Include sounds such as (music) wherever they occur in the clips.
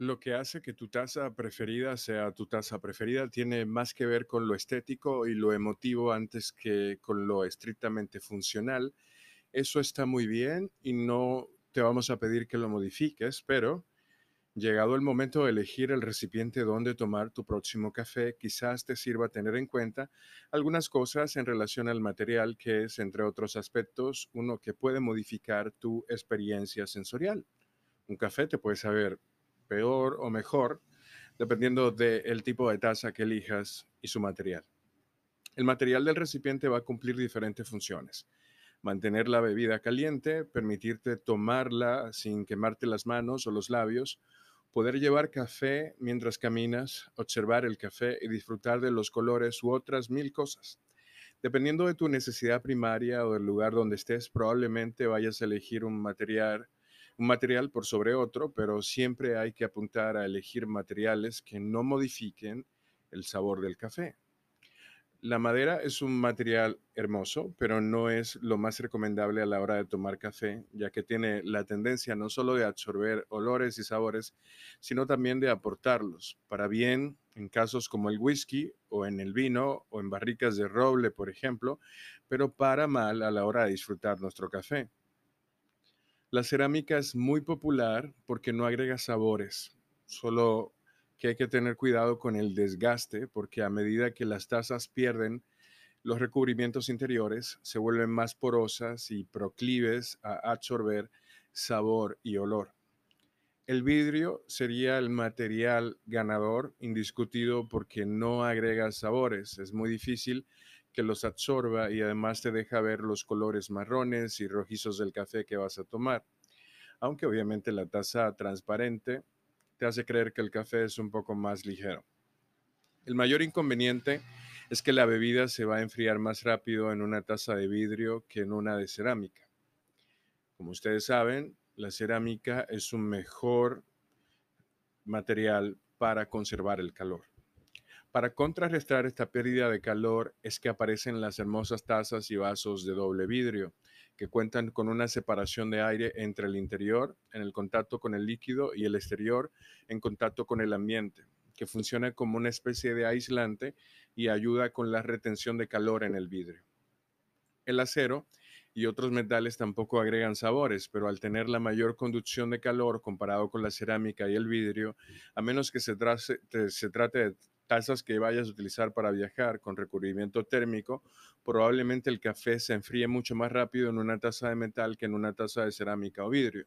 Lo que hace que tu taza preferida sea tu taza preferida tiene más que ver con lo estético y lo emotivo antes que con lo estrictamente funcional. Eso está muy bien y no te vamos a pedir que lo modifiques, pero llegado el momento de elegir el recipiente donde tomar tu próximo café, quizás te sirva tener en cuenta algunas cosas en relación al material que es, entre otros aspectos, uno que puede modificar tu experiencia sensorial. Un café te puede saber peor o mejor, dependiendo del tipo de taza que elijas y su material. El material del recipiente va a cumplir diferentes funciones. Mantener la bebida caliente, permitirte tomarla sin quemarte las manos o los labios, poder llevar café mientras caminas, observar el café y disfrutar de los colores u otras mil cosas. Dependiendo de tu necesidad primaria o del lugar donde estés, probablemente vayas a elegir un material un material por sobre otro, pero siempre hay que apuntar a elegir materiales que no modifiquen el sabor del café. La madera es un material hermoso, pero no es lo más recomendable a la hora de tomar café, ya que tiene la tendencia no solo de absorber olores y sabores, sino también de aportarlos, para bien en casos como el whisky o en el vino o en barricas de roble, por ejemplo, pero para mal a la hora de disfrutar nuestro café. La cerámica es muy popular porque no agrega sabores, solo que hay que tener cuidado con el desgaste porque a medida que las tazas pierden los recubrimientos interiores, se vuelven más porosas y proclives a absorber sabor y olor. El vidrio sería el material ganador indiscutido porque no agrega sabores. Es muy difícil que los absorba y además te deja ver los colores marrones y rojizos del café que vas a tomar. Aunque obviamente la taza transparente te hace creer que el café es un poco más ligero. El mayor inconveniente es que la bebida se va a enfriar más rápido en una taza de vidrio que en una de cerámica. Como ustedes saben, la cerámica es un mejor material para conservar el calor. Para contrarrestar esta pérdida de calor es que aparecen las hermosas tazas y vasos de doble vidrio, que cuentan con una separación de aire entre el interior, en el contacto con el líquido, y el exterior, en contacto con el ambiente, que funciona como una especie de aislante y ayuda con la retención de calor en el vidrio. El acero y otros metales tampoco agregan sabores, pero al tener la mayor conducción de calor comparado con la cerámica y el vidrio, a menos que se, trate de tazas que vayas a utilizar para viajar con recubrimiento térmico, probablemente el café se enfríe mucho más rápido en una taza de metal que en una taza de cerámica o vidrio.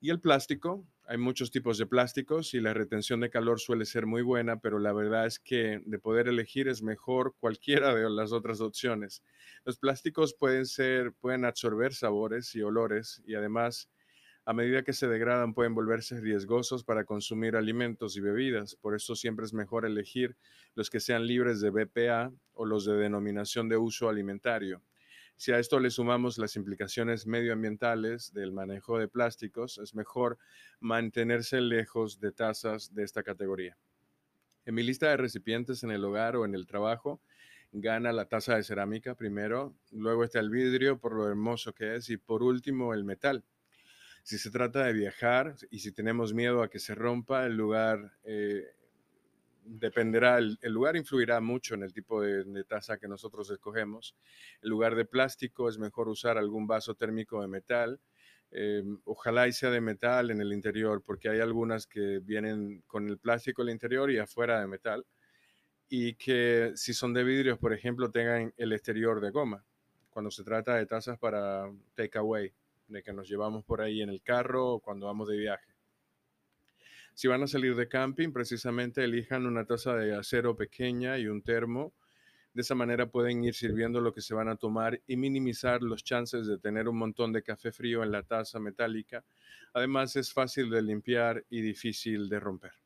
Y el plástico, hay muchos tipos de plásticos y la retención de calor suele ser muy buena, pero la verdad es que de poder elegir es mejor (laughs) cualquiera de las otras opciones. Los plásticos pueden ser, pueden absorber sabores y olores y además a medida que se degradan pueden volverse riesgosos para consumir alimentos y bebidas. Por eso siempre es mejor elegir los que sean libres de BPA o los de denominación de uso alimentario. Si a esto le sumamos las implicaciones medioambientales del manejo de plásticos, es mejor mantenerse lejos de tazas de esta categoría. En mi lista de recipientes en el hogar o en el trabajo, gana la taza de cerámica primero, luego está el vidrio por lo hermoso que es y por último el metal. Si se trata de viajar y si tenemos miedo a que se rompa, el lugar eh, dependerá, el, lugar influirá mucho en el tipo de, taza que nosotros escogemos. En lugar de plástico es mejor usar algún vaso térmico de metal. Eh, ojalá sea de metal en el interior, porque hay algunas que vienen con el plástico en el interior y afuera de metal. Y que si son de vidrio, por ejemplo, tengan el exterior de goma, cuando se trata de tazas para takeaway de que nos llevamos por ahí en el carro o cuando vamos de viaje. Si van a salir de camping, precisamente elijan una taza de acero pequeña y un termo. De esa manera pueden ir sirviendo lo que se van a tomar y minimizar los chances de tener un montón de café frío en la taza metálica. Además es fácil de limpiar y difícil de romper.